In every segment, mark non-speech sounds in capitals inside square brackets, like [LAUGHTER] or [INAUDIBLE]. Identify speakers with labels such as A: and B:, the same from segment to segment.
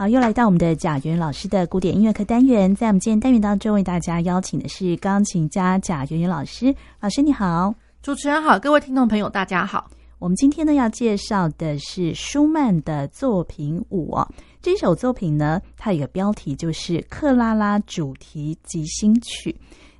A: 好，又来到我们的贾圆圆老师的古典音乐课单元，在我们今天单元当中，为大家邀请的是钢琴家贾元元老师。老师你好，
B: 主持人好，各位听众朋友大家好。
A: 我们今天呢要介绍的是舒曼的作品五哦，这首作品呢，它有个标题就是《克拉拉主题即兴曲》。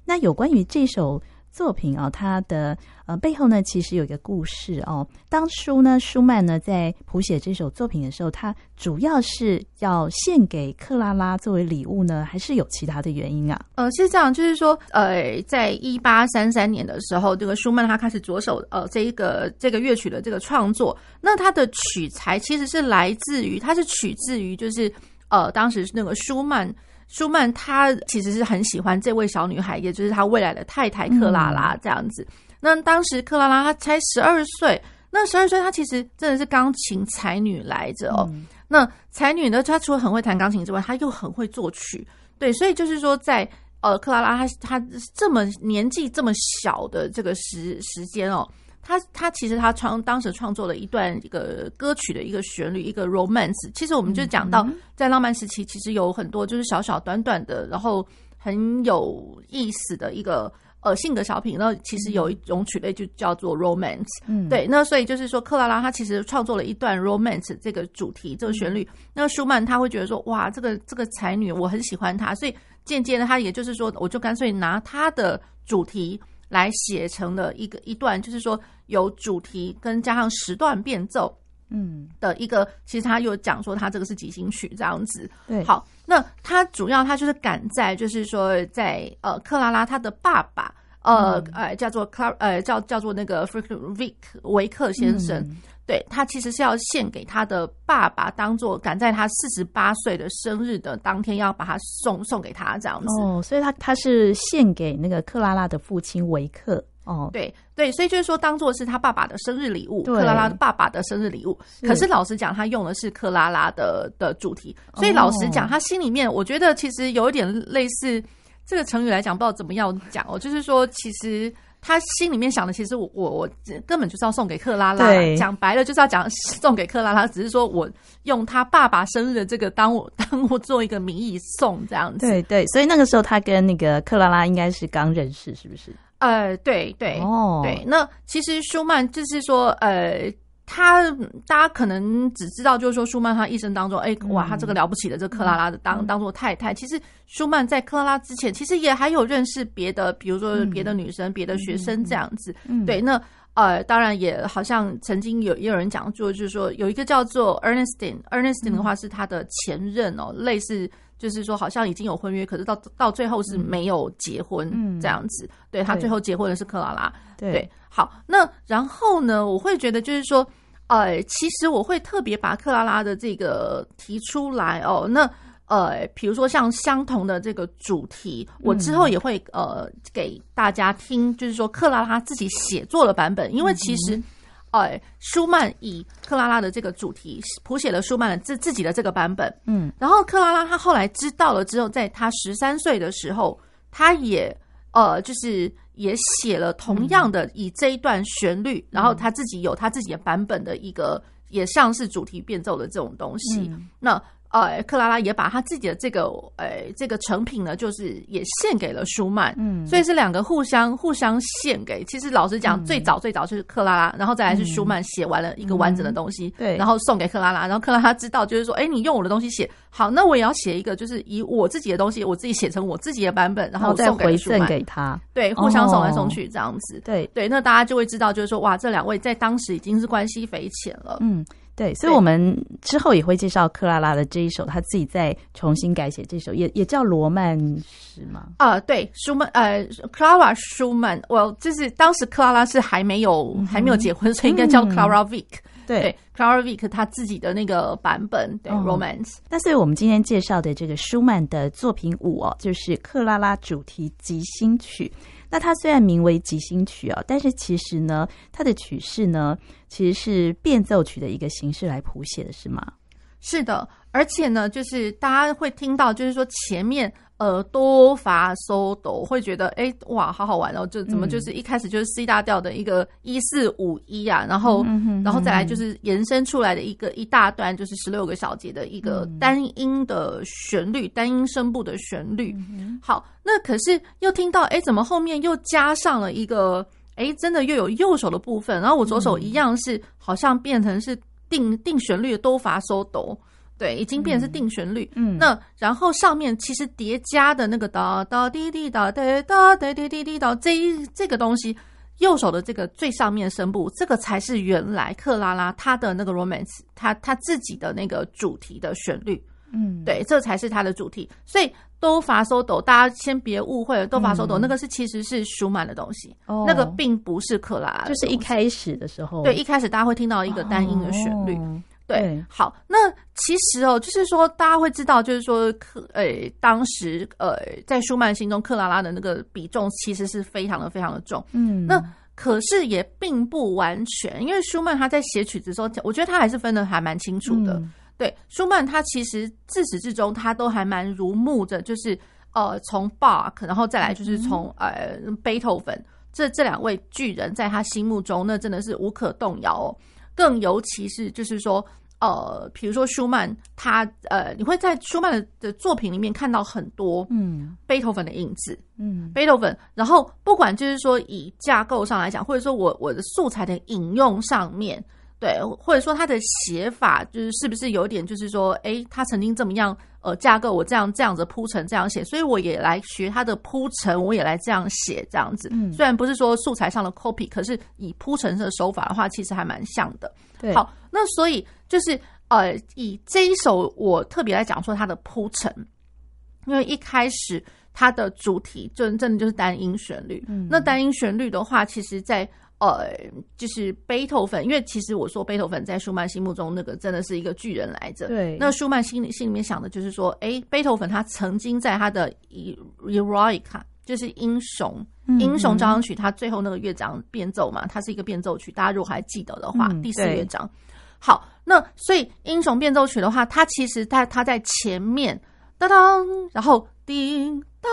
A: 那有关于这首作品啊，它的呃背后呢，其实有一个故事哦。当初呢，舒曼呢在谱写这首作品的时候，他主要是要献给克拉拉作为礼物呢，还是有其他的原因啊？
B: 呃，是这样，就是说，呃，在一八三三年的时候，这个舒曼他开始着手呃这一个这个乐曲的这个创作。那他的取材其实是来自于，他是取自于就是呃当时那个舒曼。舒曼他其实是很喜欢这位小女孩，也就是他未来的太太克拉拉这样子。嗯、那当时克拉拉她才十二岁，那十二岁她其实真的是钢琴才女来着哦。嗯、那才女呢，她除了很会弹钢琴之外，她又很会作曲。对，所以就是说在，在呃克拉拉她她这么年纪这么小的这个时时间哦。他他其实他创当时创作了一段一个歌曲的一个旋律，一个 romance。其实我们就讲到，在浪漫时期，其实有很多就是小小短短的，然后很有意思的一个呃性格小品。那其实有一种曲类就叫做 romance。嗯，对。那所以就是说，克拉拉她其实创作了一段 romance 这个主题，这个旋律。那舒曼他会觉得说，哇，这个这个才女我很喜欢她，所以渐渐的他也就是说，我就干脆拿她的主题。来写成了一个一段，就是说有主题跟加上十段变奏，嗯的一个，其实他又讲说他这个是即兴曲这样子。对，好，那他主要他就是赶在，就是说在呃克拉拉他的爸爸，呃呃叫做克呃叫叫做那个维克维克先生。嗯对，他其实是要献给他的爸爸，当做赶在他四十八岁的生日的当天，要把他送送给他这样子。
A: 哦，所以他他是献给那个克拉拉的父亲维克。哦，
B: 对对，所以就是说，当做是他爸爸的生日礼物，克拉拉的爸爸的生日礼物。可是老实讲，他用的是克拉拉的的主题，所以老实讲，他心里面我觉得其实有一点类似这个成语来讲，不知道怎么样讲哦，就是说其实。他心里面想的，其实我我我根本就是要送给克拉拉，讲白了就是要讲送给克拉拉，只是说我用他爸爸生日的这个当我 [LAUGHS] 当我做一个名义送这样子。对
A: 对，所以那个时候他跟那个克拉拉应该是刚认识，是不是？
B: 呃，对对哦，对。那其实舒曼就是说，呃。他大家可能只知道，就是说舒曼他一生当中，哎、欸，哇，他这个了不起的这克拉拉的当当做太太。其实舒曼在克拉拉之前，其实也还有认识别的，比如说别的女生、别、嗯、的学生这样子。嗯、对，那呃，当然也好像曾经有也有人讲，就就是说有一个叫做 Ernestine，Ernestine 的话是他的前任哦，嗯、类似就是说好像已经有婚约，可是到到最后是没有结婚这样子。嗯、对，他最后结婚的是克拉拉。对，对，好，那然后呢，我会觉得就是说。呃，其实我会特别把克拉拉的这个提出来哦。那呃，比如说像相同的这个主题，我之后也会呃给大家听，就是说克拉拉自己写作的版本。因为其实，呃，舒曼以克拉拉的这个主题谱写了舒曼的自自己的这个版本。嗯，然后克拉拉她后来知道了之后，在她十三岁的时候，她也呃就是。也写了同样的以这一段旋律，嗯、然后他自己有他自己的版本的一个，也像是主题变奏的这种东西。嗯、那。呃，克拉拉也把他自己的这个呃这个成品呢，就是也献给了舒曼，嗯，所以是两个互相互相献给。其实老实讲，最早最早就是克拉拉，然后再来是舒曼写完了一个完整的东西，对，然后送给克拉拉，然后克拉拉知道就是说，哎，你用我的东西写好，那我也要写一个，就是以我自己的东西，我自己写成我自己的版本，然后送给舒曼，
A: 给他，
B: 对，互相送来送去这样子，对。对，那大家就会知道，就是说，哇，这两位在当时已经是关系匪浅了，嗯。
A: 对，所以我们之后也会介绍克拉拉的这一首，他自己再重新改写这首，也也叫罗曼史吗？
B: 啊，对，舒曼，呃，Clara Schumann，我就是当时克拉拉是还没有、嗯、还没有结婚，所以应该叫 Clara Wieck、嗯。对，Clara Wieck 他自己的那个版本，对、哦、Romance。
A: 那所以我们今天介绍的这个舒曼的作品五哦，就是克拉拉主题即兴曲。那它虽然名为即兴曲啊，但是其实呢，它的曲式呢，其实是变奏曲的一个形式来谱写的，是吗？
B: 是的，而且呢，就是大家会听到，就是说前面呃多发嗦哆，会觉得哎、欸、哇好好玩哦，就怎么就是一开始就是 C 大调的一个一四五一啊，然后然后再来就是延伸出来的一个一大段就是十六个小节的一个单音的旋律，单音声部的旋律。好，那可是又听到哎、欸、怎么后面又加上了一个哎、欸、真的又有右手的部分，然后我左手一样是好像变成是定定旋律的哆发嗦哆。对，已经变成是定旋律。嗯，那然后上面其实叠加的那个哒哒滴滴哒哒哒哒滴滴滴哒这一这个东西，右手的这个最上面声部，这个才是原来克拉拉她的那个 romance，他他自己的那个主题的旋律。嗯，对，这才是他的主题。所以哆发嗦哆，大家先别误会了，哆发嗦哆那个是其实是舒曼的东西，哦，那个并不是克拉拉，
A: 就是一开始的时候，
B: 对，一开始大家会听到一个单音的旋律。哦对，好，那其实哦，就是说大家会知道，就是说克，呃、欸，当时呃，在舒曼心中，克拉拉的那个比重其实是非常的非常的重，嗯，那可是也并不完全，因为舒曼他在写曲子的时候，我觉得他还是分的还蛮清楚的。嗯、对，舒曼他其实自始至终他都还蛮如目的，就是呃，从巴赫，然后再来就是从呃贝多芬这这两位巨人，在他心目中那真的是无可动摇哦。更尤其是就是说，呃，比如说舒曼，他呃，你会在舒曼的的作品里面看到很多嗯，贝多芬的影子，嗯，贝多芬。然后不管就是说以架构上来讲，或者说我我的素材的引用上面，对，或者说他的写法，就是是不是有点就是说，哎，他曾经这么样呃架构，我这样这样子铺成这样写，所以我也来学它的铺陈，我也来这样写这样子。嗯，虽然不是说素材上的 copy，可是以铺陈的手法的话，其实还蛮像的。对，好，那所以就是呃，以这一首我特别来讲说它的铺陈，因为一开始它的主题真真的就是单音旋律。嗯，那单音旋律的话，其实在呃，就是贝多芬，因为其实我说贝多芬在舒曼心目中那个真的是一个巨人来着。对，那舒曼心里心里面想的就是说，哎，贝多芬他曾经在他的《Eroica》就是英雄。英雄交响曲，他最后那个乐章变奏嘛，它是一个变奏曲。大家如果还记得的话，嗯、第四乐章。好，那所以英雄变奏曲的话，它其实它它在前面当当，然后叮当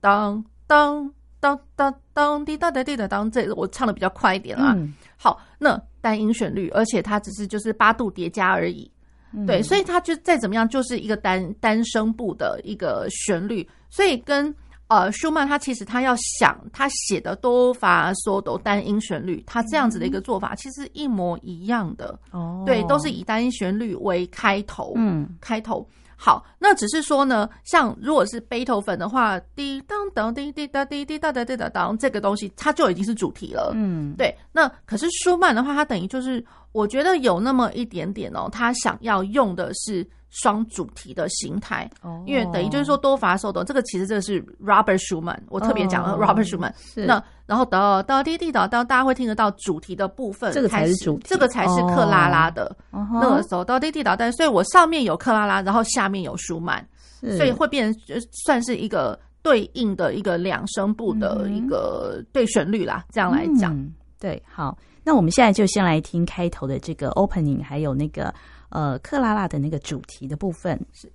B: 当当当当当滴答答滴答当，这我唱的比较快一点啦。嗯、好，那单音旋律，而且它只是就是八度叠加而已。嗯、对，所以它就再怎么样，就是一个单单声部的一个旋律，所以跟。呃，舒曼他其实他要想他写的哆发嗦哆单音旋律，他这样子的一个做法其实一模一样的哦，对，都是以单音旋律为开头，嗯，开头好，那只是说呢，像如果是背头粉的话，滴当当滴滴答滴滴答答滴答当，这个东西它就已经是主题了，嗯，对。那可是舒曼的话，他等于就是我觉得有那么一点点哦，他想要用的是。双主题的形态，因为等于就是说多发嗦哆，这个其实这个是 Robert Schumann，我特别讲了 Robert Schumann。那然后到到滴滴哒哒，大家会听得到主题的部分，
A: 这个才是主题，
B: 这个才是克拉拉的。那个时候到滴滴哒哒，所以我上面有克拉拉，然后下面有舒曼，所以会变成算是一个对应的一个两声部的一个对旋律啦，这样来讲。
A: 对，好，那我们现在就先来听开头的这个 opening，还有那个。呃，克拉拉的那个主题的部分是。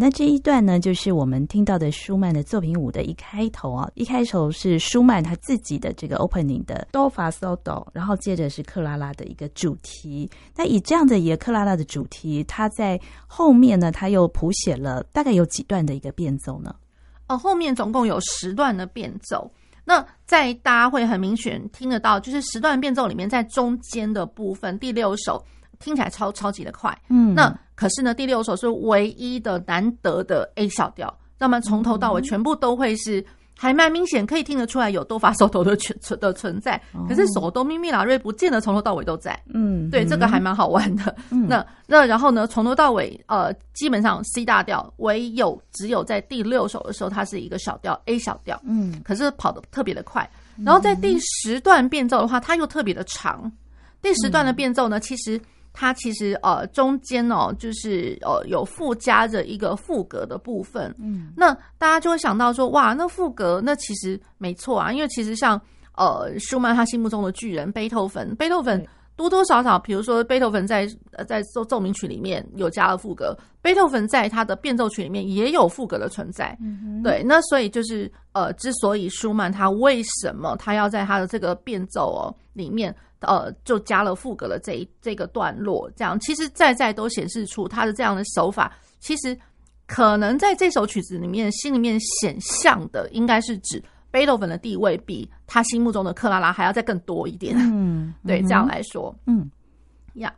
A: 那这一段呢，就是我们听到的舒曼的作品五的一开头啊，一开头是舒曼他自己的这个 opening 的哆发嗦哆，然后接着是克拉拉的一个主题。那以这样的一个克拉拉的主题，他在后面呢，他又谱写了大概有几段的一个变奏呢？
B: 哦，后面总共有十段的变奏。那在大家会很明显听得到，就是十段变奏里面，在中间的部分第六首。听起来超超级的快，嗯，那可是呢，第六首是唯一的难得的 A 小调，那么从头到尾全部都会是还蛮明显，可以听得出来有多发手头的存存的存在，可是手都咪咪拉瑞不见得从头到尾都在，嗯，对，这个还蛮好玩的。那那然后呢，从头到尾，呃，基本上 C 大调唯有只有在第六首的时候，它是一个小调 A 小调，嗯，可是跑得特别的快，然后在第十段变奏的话，它又特别的长，第十段的变奏呢，其实。它其实呃中间哦，就是呃有附加着一个副格的部分，嗯，那大家就会想到说，哇，那副格那其实没错啊，因为其实像呃舒曼他心目中的巨人贝多芬，贝多芬多多少少，比如说贝多芬在在奏奏鸣曲里面有加了副格，贝多芬在他的变奏曲里面也有副格的存在，嗯哼，对，那所以就是呃，之所以舒曼他为什么他要在他的这个变奏哦里面。呃，就加了副歌的这一这个段落，这样其实在在都显示出他的这样的手法，其实可能在这首曲子里面心里面显象的，应该是指贝多芬的地位比他心目中的克拉拉还要再更多一点。嗯，对，这样来说，嗯，呀，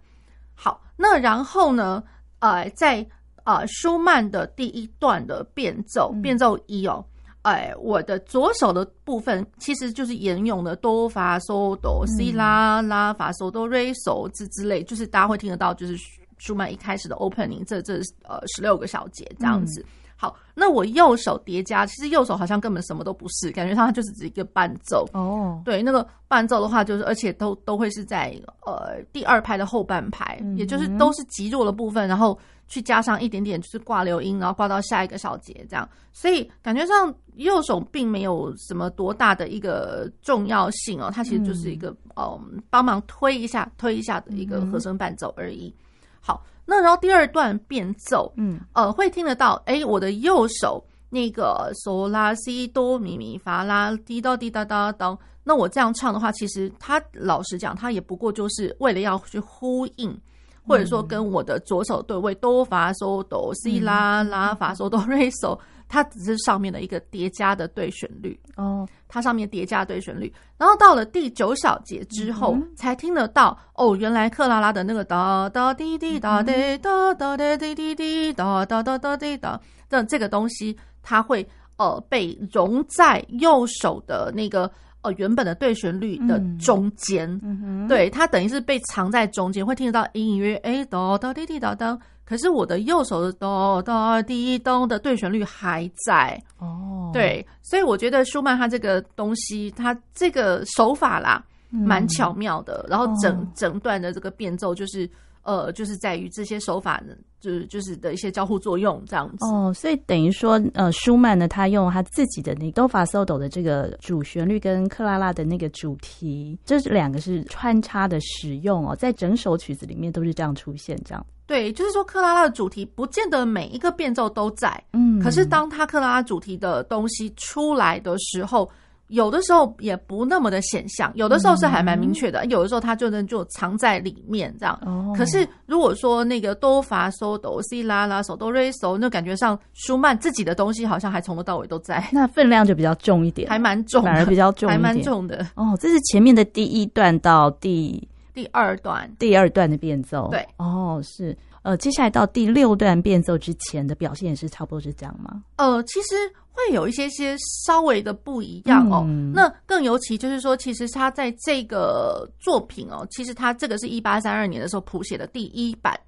B: 好，那然后呢，呃，在呃舒曼的第一段的变奏，变奏一哦。哎，我的左手的部分其实就是沿用的哆发嗦哆西拉拉发嗦哆瑞嗦之之类，就是大家会听得到，就是舒曼一开始的 opening 这这呃十六个小节这样子。好，那我右手叠加，其实右手好像根本什么都不是，感觉它就是只一个伴奏哦。对，那个伴奏的话，就是而且都都会是在呃第二拍的后半拍，也就是都是极弱的部分，然后。去加上一点点就是挂留音，然后挂到下一个小节，这样，所以感觉上右手并没有什么多大的一个重要性哦，它其实就是一个嗯帮忙推一下推一下的一个和声伴奏而已。好，那然后第二段变奏，嗯呃会听得到，哎，我的右手那个嗦拉西哆咪咪发拉滴答滴答答当，那我这样唱的话，其实他老实讲，他也不过就是为了要去呼应。或者说跟我的左手对位哆发嗦哆西拉拉发嗦哆瑞嗦，它只是上面的一个叠加的对旋律。哦，它上面叠加对旋律，然后到了第九小节之后，才听得到哦，原来克拉拉的那个哒哒滴滴哒滴哒哒滴滴滴滴哒哒哒哒滴哒的这个东西，它会呃被融在右手的那个。哦，原本的对旋律的中间，对，它等于是被藏在中间，会听得到隐隐约哎哆哆滴滴哒哒，可是我的右手的哆哆滴咚的对旋律还在哦，对，所以我觉得舒曼他这个东西，他这个手法啦，蛮巧妙的，嗯、然后整、哦、整段的这个变奏就是。呃，就是在于这些手法呢，就是就是的一些交互作用这样子。
A: 哦，所以等于说，呃，舒曼呢，他用他自己的那个哆发嗦哆的这个主旋律跟克拉拉的那个主题，这两个是穿插的使用哦，在整首曲子里面都是这样出现，这样。
B: 对，就是说克拉拉的主题不见得每一个变奏都在，嗯，可是当他克拉拉主题的东西出来的时候。有的时候也不那么的显象，有的时候是还蛮明确的，嗯、有的时候它就能就藏在里面这样。哦、可是如果说那个哆发嗦哆西拉拉嗦哆瑞嗦，那感觉上舒曼自己的东西好像还从头到尾都在，
A: 那分量就比较重一点，
B: 还蛮重，
A: 反而比较重，
B: 还蛮重的。
A: 哦，这是前面的第一段到第
B: 第二段，
A: 第二段的变奏。
B: 对，
A: 哦，是。呃，接下来到第六段变奏之前的表现也是差不多是这样吗？
B: 呃，其实会有一些些稍微的不一样哦。嗯、那更尤其就是说，其实他在这个作品哦，其实他这个是一八三二年的时候谱写的第一版。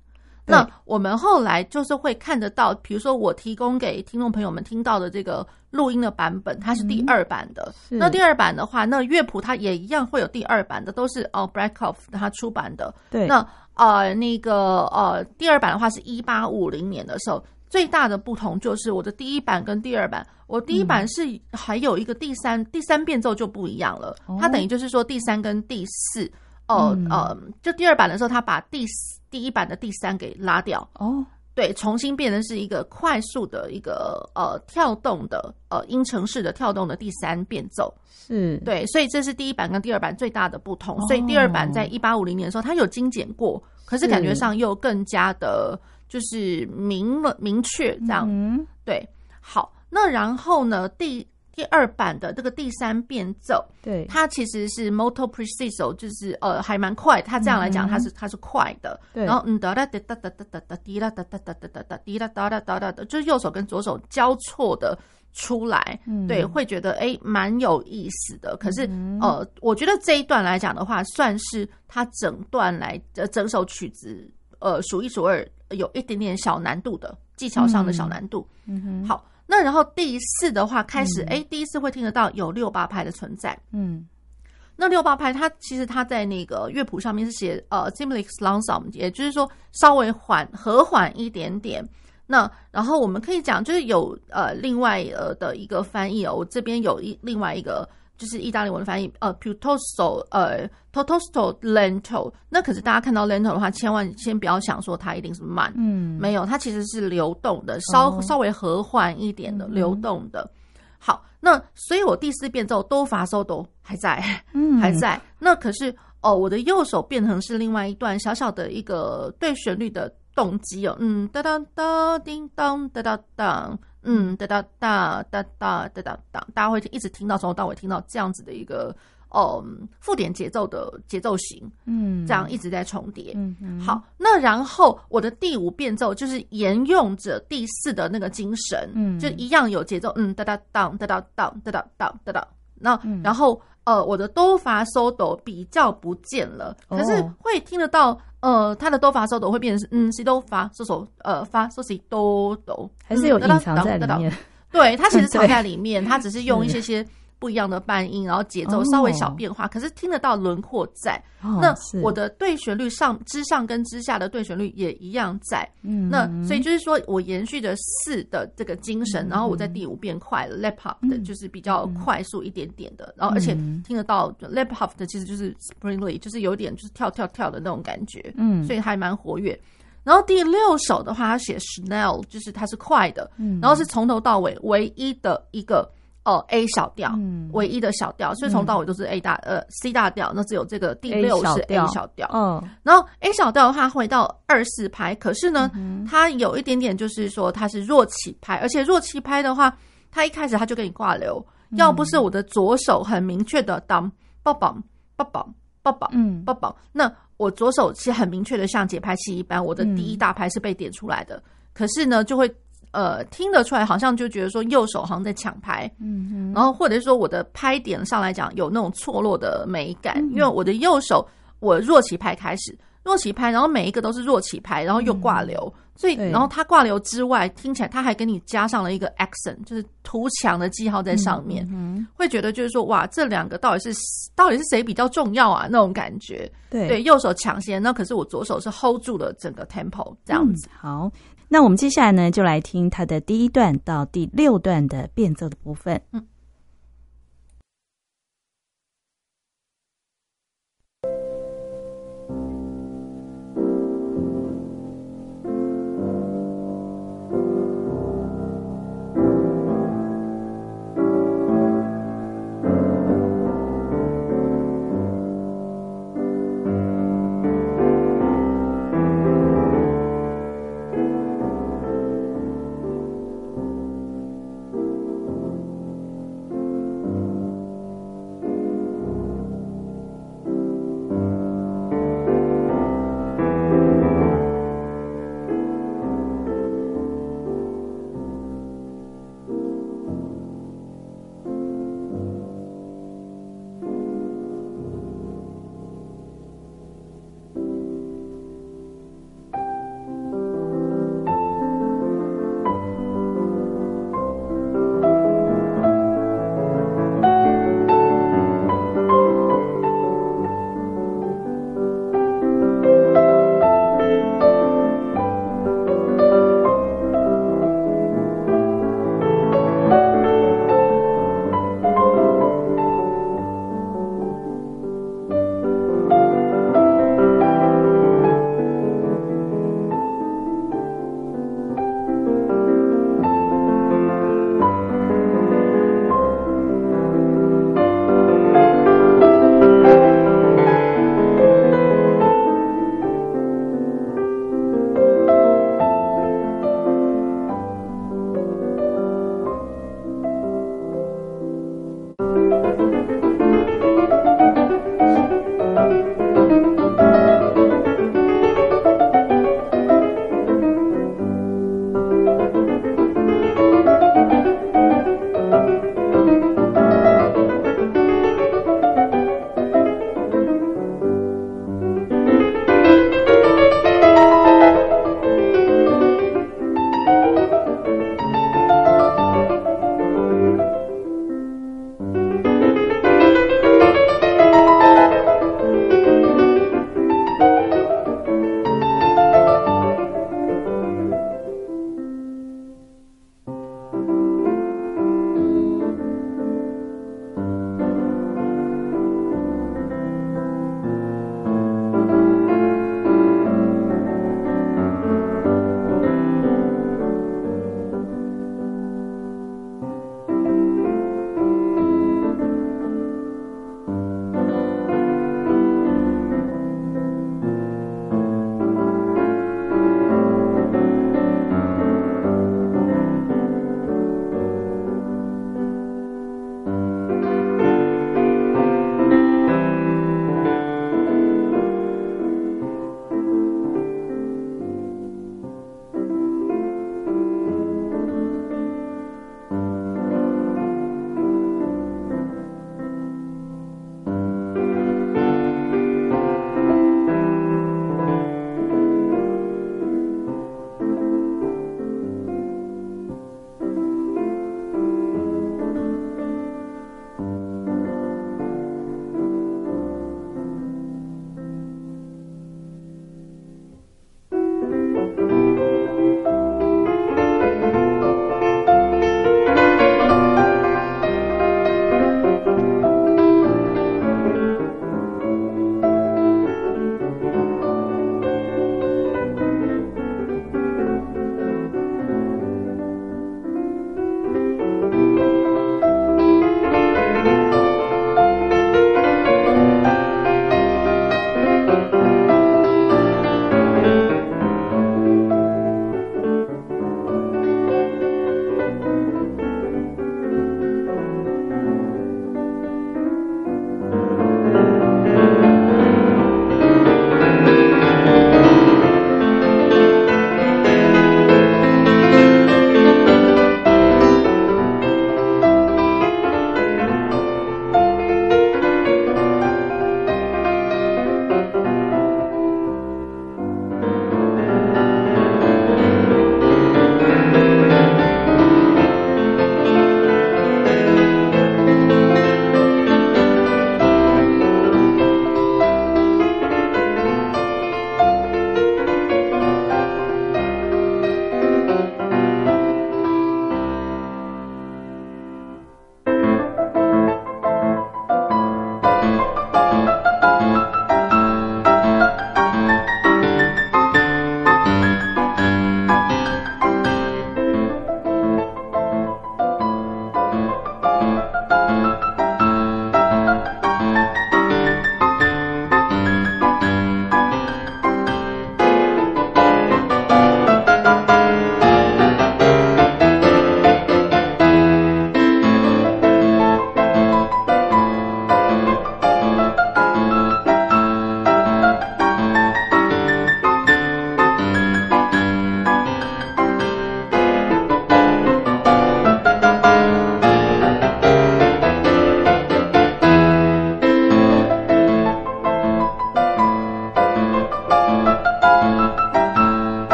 B: 那我们后来就是会看得到，比如说我提供给听众朋友们听到的这个录音的版本，它是第二版的。嗯、那第二版的话，那乐谱它也一样会有第二版的，都是哦 Breitkopf 他出版的。
A: 对，
B: 那。呃，那个呃，第二版的话是一八五零年的时候，最大的不同就是我的第一版跟第二版，我第一版是还有一个第三、嗯、第三变奏就不一样了，哦、它等于就是说第三跟第四，哦、呃、呃，就第二版的时候，它把第四第一版的第三给拉掉，哦，对，重新变成是一个快速的一个呃跳动的呃音程式的跳动的第三变奏，
A: 是
B: 对，所以这是第一版跟第二版最大的不同。哦、所以第二版在一八五零年的时候，它有精简过，可是感觉上又更加的，就是明了明确这样。嗯、对，好，那然后呢，第。第二版的这个第三变奏，
A: 对，
B: 它其实是 molto preciso，就是呃还蛮快。它这样来讲，它是它是快的。对，然后嗯哒哒哒哒哒哒哒哒滴啦哒哒哒哒哒哒滴啦哒哒哒哒的，就是右手跟左手交错的出来，对，会觉得哎蛮有意思的。可是呃，我觉得这一段来讲的话，算是它整段来呃整首曲子呃数一数二有一点点小难度的技巧上的小难度。嗯哼，好。那然后第四的话开始，哎、嗯，第一次会听得到有六八拍的存在。嗯，那六八拍它其实它在那个乐谱上面是写呃 ziemlich langsam，也就是说稍微缓和缓一点点。那然后我们可以讲就是有呃另外呃的一个翻译哦，我这边有一另外一个。就是意大利文的翻译，呃，piuttosto，呃，tuttosto lento。那可是大家看到 lento 的话，千万先不要想说它一定是慢，嗯，没有，它其实是流动的，稍、哦、稍微和缓一点的流动的。好，那所以我第四变奏都发收都还在，嗯，还在。那可是哦，我的右手变成是另外一段小小的一个对旋律的动机哦，嗯，哒哒哒，叮当，哒哒哒。嗯，哒哒哒哒哒哒哒哒，大家会一直听到从头到尾听到这样子的一个嗯附点节奏的节奏型，嗯，这样一直在重叠。嗯嗯。好，那然后我的第五变奏就是沿用着第四的那个精神，嗯，就一样有节奏，嗯，哒哒当哒哒当哒哒当哒哒，那然后呃我的哆发嗦哆比较不见了，可是会听得到。呃，它的哆发嗦哆会变成是嗯西哆发嗦嗦呃发嗦西哆哆，
A: 还是有隐藏在里面。
B: 对，它其实藏 [LAUGHS] 在里面，它只是用一些些。不一样的半音，然后节奏稍微小变化，哦、可是听得到轮廓在。哦、那我的对旋律上之上跟之下的对旋律也一样在。嗯，那所以就是说我延续着四的这个精神，嗯、然后我在第五变快了，lap up 的就是比较快速一点点的，嗯、然后而且听得到 lap up 的其实就是 springly，就是有点就是跳跳跳的那种感觉。嗯，所以还蛮活跃。然后第六首的话，它写 schnell，就是它是快的。嗯，然后是从头到尾唯一的一个。哦，A 小调，嗯、唯一的小调，所以从到尾都是 A 大，呃，C 大调，那只有这个第六是 A 小调。嗯，然后 A 小调的话回到二四拍，可是呢，嗯、它有一点点就是说它是弱起拍，而且弱起拍的话，它一开始它就给你挂流，嗯、要不是我的左手很明确的当抱抱抱抱抱抱嗯抱抱，那我左手是很明确的像节拍器一般，我的第一大拍是被点出来的，嗯、可是呢就会。呃，听得出来，好像就觉得说右手好像在抢拍，嗯哼，然后或者是说我的拍点上来讲有那种错落的美感，嗯、因为我的右手我弱起拍开始，弱起拍，然后每一个都是弱起拍，然后又挂流，嗯、所以然后它挂流之外，听起来它还给你加上了一个 accent，就是突强的记号在上面，会觉得就是说哇，这两个到底是到底是谁比较重要啊？那种感觉，对。对，右手抢先，那可是我左手是 hold 住了整个 tempo 这样子，
A: 嗯、好。那我们接下来呢，就来听它的第一段到第六段的变奏的部分。嗯。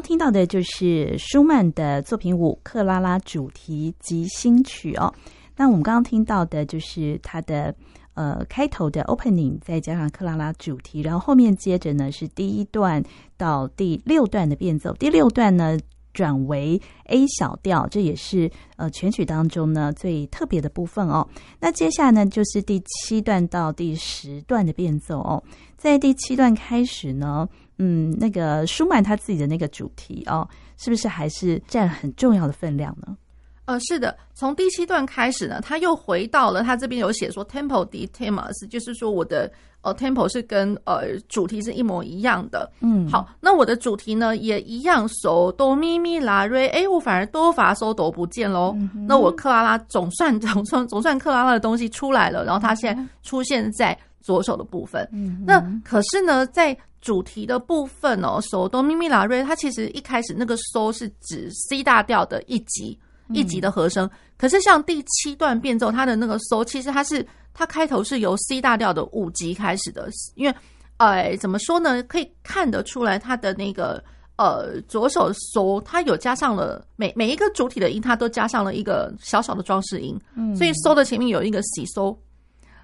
A: 听到的就是舒曼的作品五《克拉拉主题即兴曲》哦。那我们刚刚听到的就是它的呃开头的 opening，再加上克拉拉主题，然后后面接着呢是第一段到第六段的变奏，第六段呢。转为 A 小调，这也是呃全曲当中呢最特别的部分哦。那接下来呢就是第七段到第十段的变奏哦。在第七段开始呢，嗯，那个舒曼他自己的那个主题哦，是不是还是占很重要的分量呢？
B: 呃，是的，从第七段开始呢，他又回到了他这边有写说 tempo di temas，就是说我的呃 tempo 是跟呃主题是一模一样的。嗯，好，那我的主题呢也一样，so do mi mi la re，哎，我反而哆发嗦哆不见喽。嗯、那我克拉拉总算总算总算克拉拉的东西出来了，然后他现在出现在左手的部分。嗯，那可是呢，在主题的部分哦，so do mi mi la re，它其实一开始那个 so 是指 C 大调的一级。一级的和声，可是像第七段变奏，它的那个 so，其实它是它开头是由 C 大调的五级开始的，因为，呃，怎么说呢？可以看得出来，它的那个呃左手 so，它有加上了每每一个主体的音，它都加上了一个小小的装饰音，嗯，所以 so 的前面有一个 si so，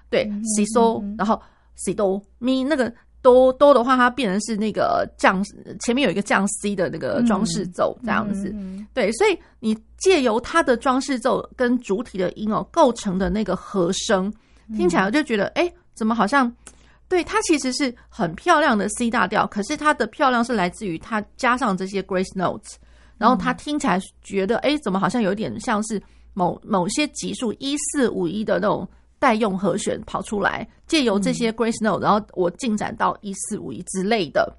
B: 对，si so，然后 si do mi 那个。哆哆的话，它变成是那个降，前面有一个降 C 的那个装饰奏，这样子。嗯嗯、对，所以你借由它的装饰奏跟主体的音哦构成的那个和声，听起来我就觉得，哎、嗯，怎么好像？对，它其实是很漂亮的 C 大调，可是它的漂亮是来自于它加上这些 grace notes，然后它听起来觉得，哎，怎么好像有点像是某某些级数一四五一的那种。代用和弦跑出来，借由这些 grace note，然后我进展到一四五一之类的。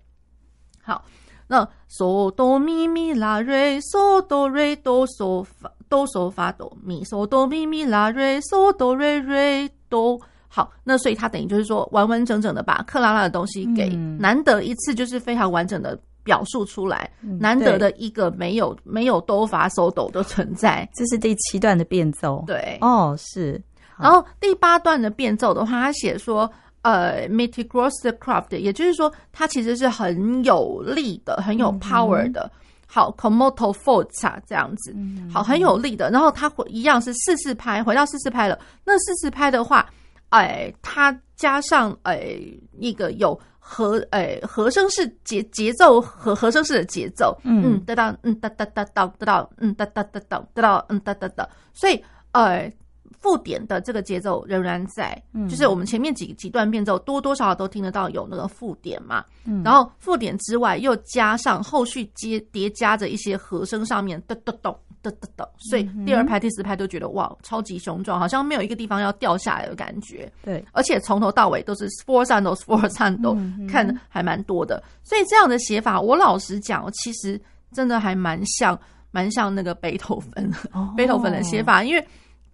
B: 好，那 so do mi mi la re so do re do so fa do so fa do mi so do mi mi la re so do re re do。好，那所以它等于就是说完完整整的把克拉拉的东西给难得一次，就是非常完整的表述出来，嗯、难得的一个没有没有哆发嗦哆的存在。
A: 这是第七段的变奏，
B: 对，
A: 哦，是。
B: 然后第八段的变奏的话，他写说，呃，metti grosse craft，也就是说，它其实是很有力的，很有 power 的。嗯、好，con molta forza 这样子，嗯、好，很有力的。然后它一样是四四拍，回到四四拍了。那四四拍的话，哎，它加上哎一个有和哎和声式节节奏和和声式的节奏，嗯，哒哒，嗯哒哒哒哒哒哒，嗯哒哒哒哒哒，嗯哒哒哒。所以，哎。附点的这个节奏仍然在，嗯、就是我们前面几几段变奏多多少少都听得到有那个附点嘛，嗯、然后附点之外又加上后续接叠加着一些和声上面哒哒哒哒哒哒，所以第二拍第四拍都觉得哇超级雄壮，好像没有一个地方要掉下来的感觉。对，而且从头到尾都是 sforzando sforzando，看还蛮多的，所以这样的写法，我老实讲，其实真的还蛮像蛮像那个贝多芬，贝多芬的写法，因为。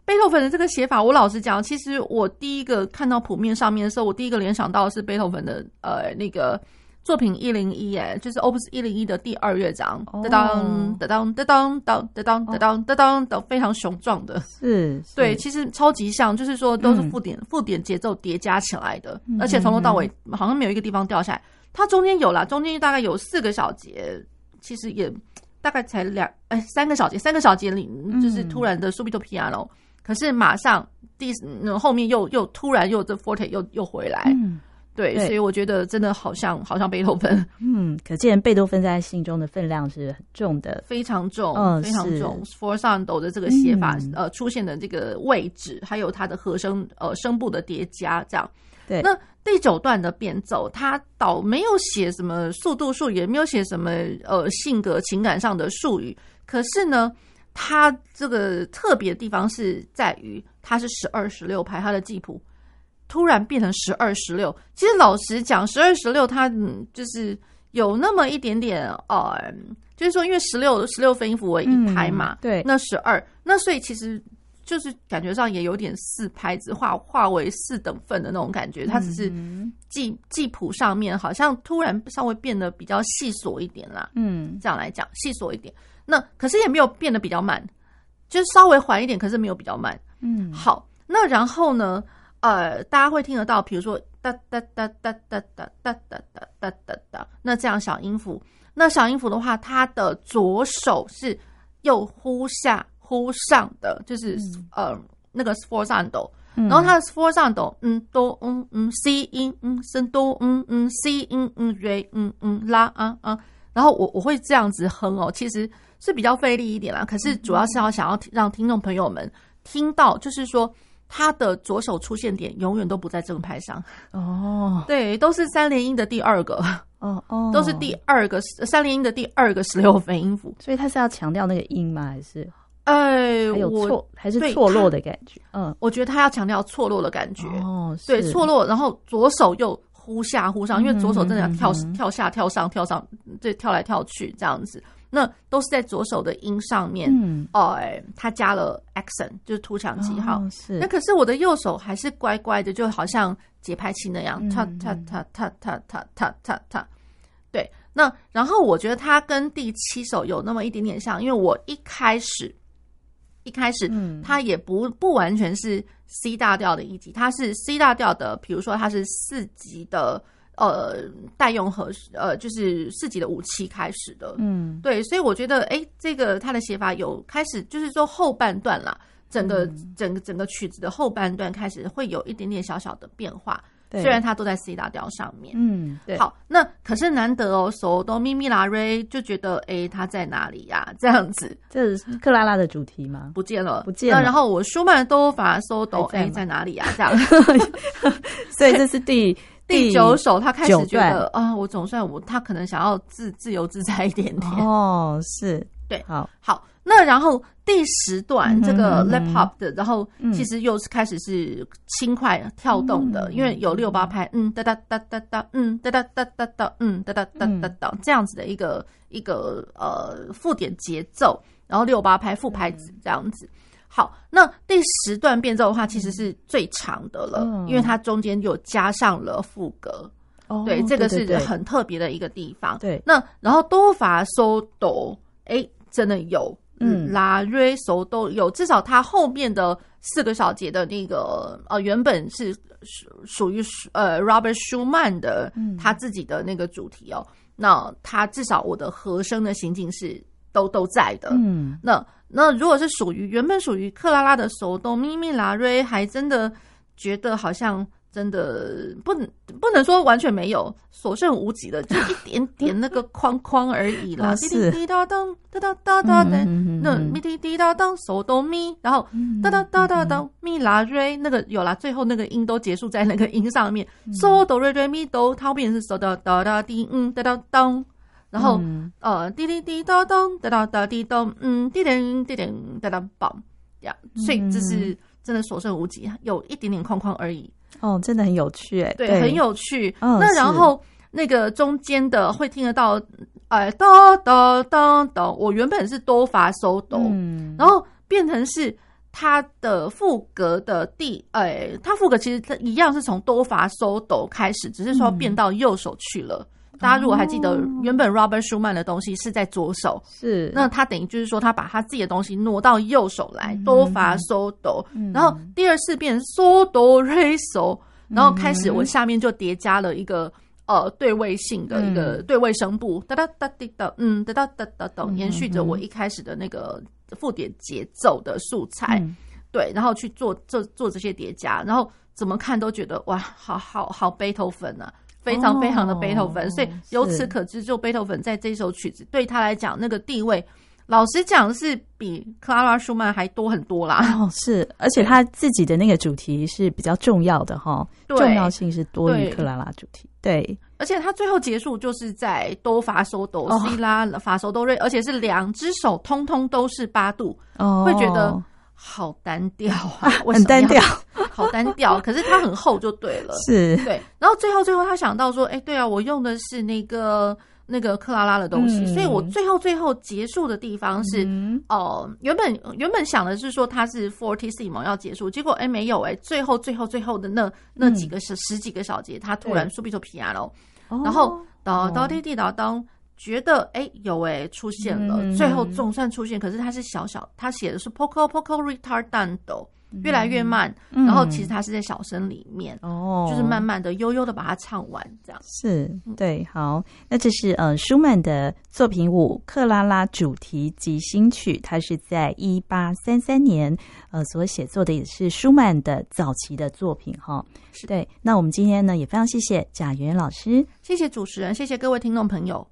B: 贝多芬的这个写法，我老实讲，其实我第一个看到谱面上面的时候，我第一个联想到的是贝多芬的呃那个作品一零一，哎，就是 Opus 一零一的第二乐章，哒当哒当哒当当哒当哒当哒当的非常雄壮的，是，对，其实超级像，就是说都是附点附点节奏叠加起来的，而且从头到尾好像没有一个地方掉下来，它中间有啦，中间大概有四个小节，其实也大概才两哎三个小节，三个小节里就是突然的 subito piano。可是马上第后面又又突然又这 forte 又又回来，嗯、对，对。所以我觉得真的好像好像贝多芬，
A: 嗯，可见贝多芬在心中的分量是很重的，
B: 非常重，嗯，非常重。sforzando 的这个写法，嗯、呃，出现的这个位置，还有它的和声，呃，声部的叠加，这样。对，那第九段的变奏，它倒没有写什么速度术语，也没有写什么呃性格情感上的术语，可是呢。它这个特别的地方是在于，它是十二十六拍，它的记谱突然变成十二十六。其实老实讲，十二十六它嗯，就是有那么一点点呃，就是说，因为十六十六分音符为一拍嘛，嗯、对，那十二，那所以其实就是感觉上也有点四拍子化化为四等份的那种感觉。它只是记记谱上面好像突然稍微变得比较细琐一点啦。嗯，这样来讲细琐一点。那可是也没有变得比较慢，就是稍微缓一点，可是没有比较慢。嗯，好，那然后呢？呃，大家会听得到，比如说哒哒哒哒哒哒哒哒哒哒哒哒。那这样小音符，那小音符的话，它的左手是右呼下呼上的，就是呃那个 sforzando。然后它的 sforzando，嗯哆嗯嗯 C 音嗯升哆嗯嗯 C 音嗯 Re 嗯嗯拉啊啊。然后我我会这样子哼哦，其实是比较费力一点啦。可是主要是要想要让听众朋友们听到，就是说他的左手出现点永远都不在正拍上哦，对，都是三连音的第二个哦哦，[LAUGHS] 都是第二个三连音的第二个十六分音符。
A: 所以他是要强调那个音吗？还是
B: 哎，
A: 还有错还是错落的感觉？嗯，
B: 我觉得他要强调错落的感觉哦，对，错落，然后左手又。忽下忽上，因为左手真的要跳跳下跳上跳上，对，跳来跳去这样子，那都是在左手的音上面。嗯，哦，他加了 accent，就是突强记号。哦、是。那可是我的右手还是乖乖的，就好像节拍器那样，踏踏踏踏踏踏踏踏踏。对，那然后我觉得它跟第七首有那么一点点像，因为我一开始。一开始，它也不不完全是 C 大调的一级，它是 C 大调的，比如说它是四级的，呃，代用和呃，就是四级的武器开始的，嗯，对，所以我觉得，哎、欸，这个他的写法有开始，就是说后半段啦，整个整个整个曲子的后半段开始会有一点点小小的变化。虽然它都在 C 大调上面，嗯，对。好，那可是难得哦，So Do Mi Mi La Re 就觉得，哎，它在哪里呀？这样子，
A: 这是克拉拉的主题吗？
B: 不见了，
A: 不见了。
B: 然后我舒曼都把 So Do 哎在哪里呀？这样，[LAUGHS]
A: 所以这是第
B: 第九首，他开始觉得啊，我总算我他可能想要自自由自在一点点
A: 哦，是对，好，
B: 好。那然后第十段这个 lap hop 的，然后其实又是开始是轻快跳动的，因为有六八拍，嗯哒哒哒哒哒，嗯哒哒哒哒哒，嗯哒哒哒哒哒这样子的一个一个呃附点节奏，然后六八拍副拍子这样子。好，那第十段变奏的话，其实是最长的了，因为它中间又加上了副歌。对，这个是很特别的一个地方。对，那然后多法嗦哆，哎，真的有。嗯，拉瑞索都有，至少它后面的四个小节的那个呃，原本是属属于呃 Robert Schumann 的他自己的那个主题哦。嗯、那他至少我的和声的行进是都都在的。嗯，那那如果是属于原本属于克拉拉的索都咪咪拉瑞，还真的觉得好像。真的不能不能说完全没有，所剩无几的，就一点点那个框框而已啦。滴滴滴答当，哒哒哒哒的，那咪滴滴答当，嗦哆咪，然后哒哒哒哒哒咪拉瑞，那个有啦，最后那个音都结束在那个音上面，嗦哆瑞瑞咪哆，它后面是嗦哒哒哒滴，嗯哒哒当，然后呃滴滴滴答当，哒哒哒滴咚，嗯滴叮滴叮哒哒嘣，呀，所以这是真的所剩无几，有一点点框框而已。
A: 哦，真的很有趣哎，
B: 对，很有趣。那然后那个中间的会听得到，哎，哆哆哆哆，我原本是哆发嗦哆，然后变成是它的副歌的第，哎，它副歌其实它一样是从哆发嗦哆开始，只是说变到右手去了。大家如果还记得，原本 Robert Schumann 的东西是在左手，是。那他等于就是说他把他自己的东西挪到右手来，哆发嗦哆，然后第二次变嗦哆瑞嗦，然后开始我下面就叠加了一个呃对位性的一个对位声部，哒哒哒滴哒，嗯哒哒哒哒哒，延续着我一开始的那个附点节奏的素材，对，然后去做做做这些叠加，然后怎么看都觉得哇，好好好贝多芬啊。非常非常的贝多芬，所以由此可知，就贝多芬在这首曲子对他来讲，那个地位，老实讲是比克拉拉舒曼还多很多啦。哦，
A: 是，而且他自己的那个主题是比较重要的哈，重要性是多于克拉拉主题。对，
B: 而且他最后结束就是在哆发手哆西拉发手哆瑞，而且是两只手通通都是八度，会觉得。好单调啊，
A: 很单调，[LAUGHS]
B: 好单调。可是它很厚，就对了，是。对。然后最后最后，他想到说，哎、欸，对啊，我用的是那个那个克拉拉的东西，嗯、所以我最后最后结束的地方是，哦、嗯呃，原本原本想的是说它是 fortissimo 要结束，结果哎、欸、没有哎、欸，最后最后最后的那那几个十、嗯、十几个小节，他突然 subito piano，然后哒哒滴滴哒当。觉得哎、欸、有哎、欸、出现了，嗯、最后总算出现，可是它是小小，他写的是 poco poco retardando，越来越慢，
A: 嗯、
B: 然后其实它是在小声里面，
A: 哦，
B: 就是慢慢的、悠悠的把它唱完，这样。
A: 是对。好，那这是呃舒曼的作品五《克拉拉主题即兴曲》，它是在一八三三年呃所写作的，也是舒曼的早期的作品哈。是。对，那我们今天呢也非常谢谢贾圆圆老师，
B: 谢谢主持人，谢谢各位听众朋友。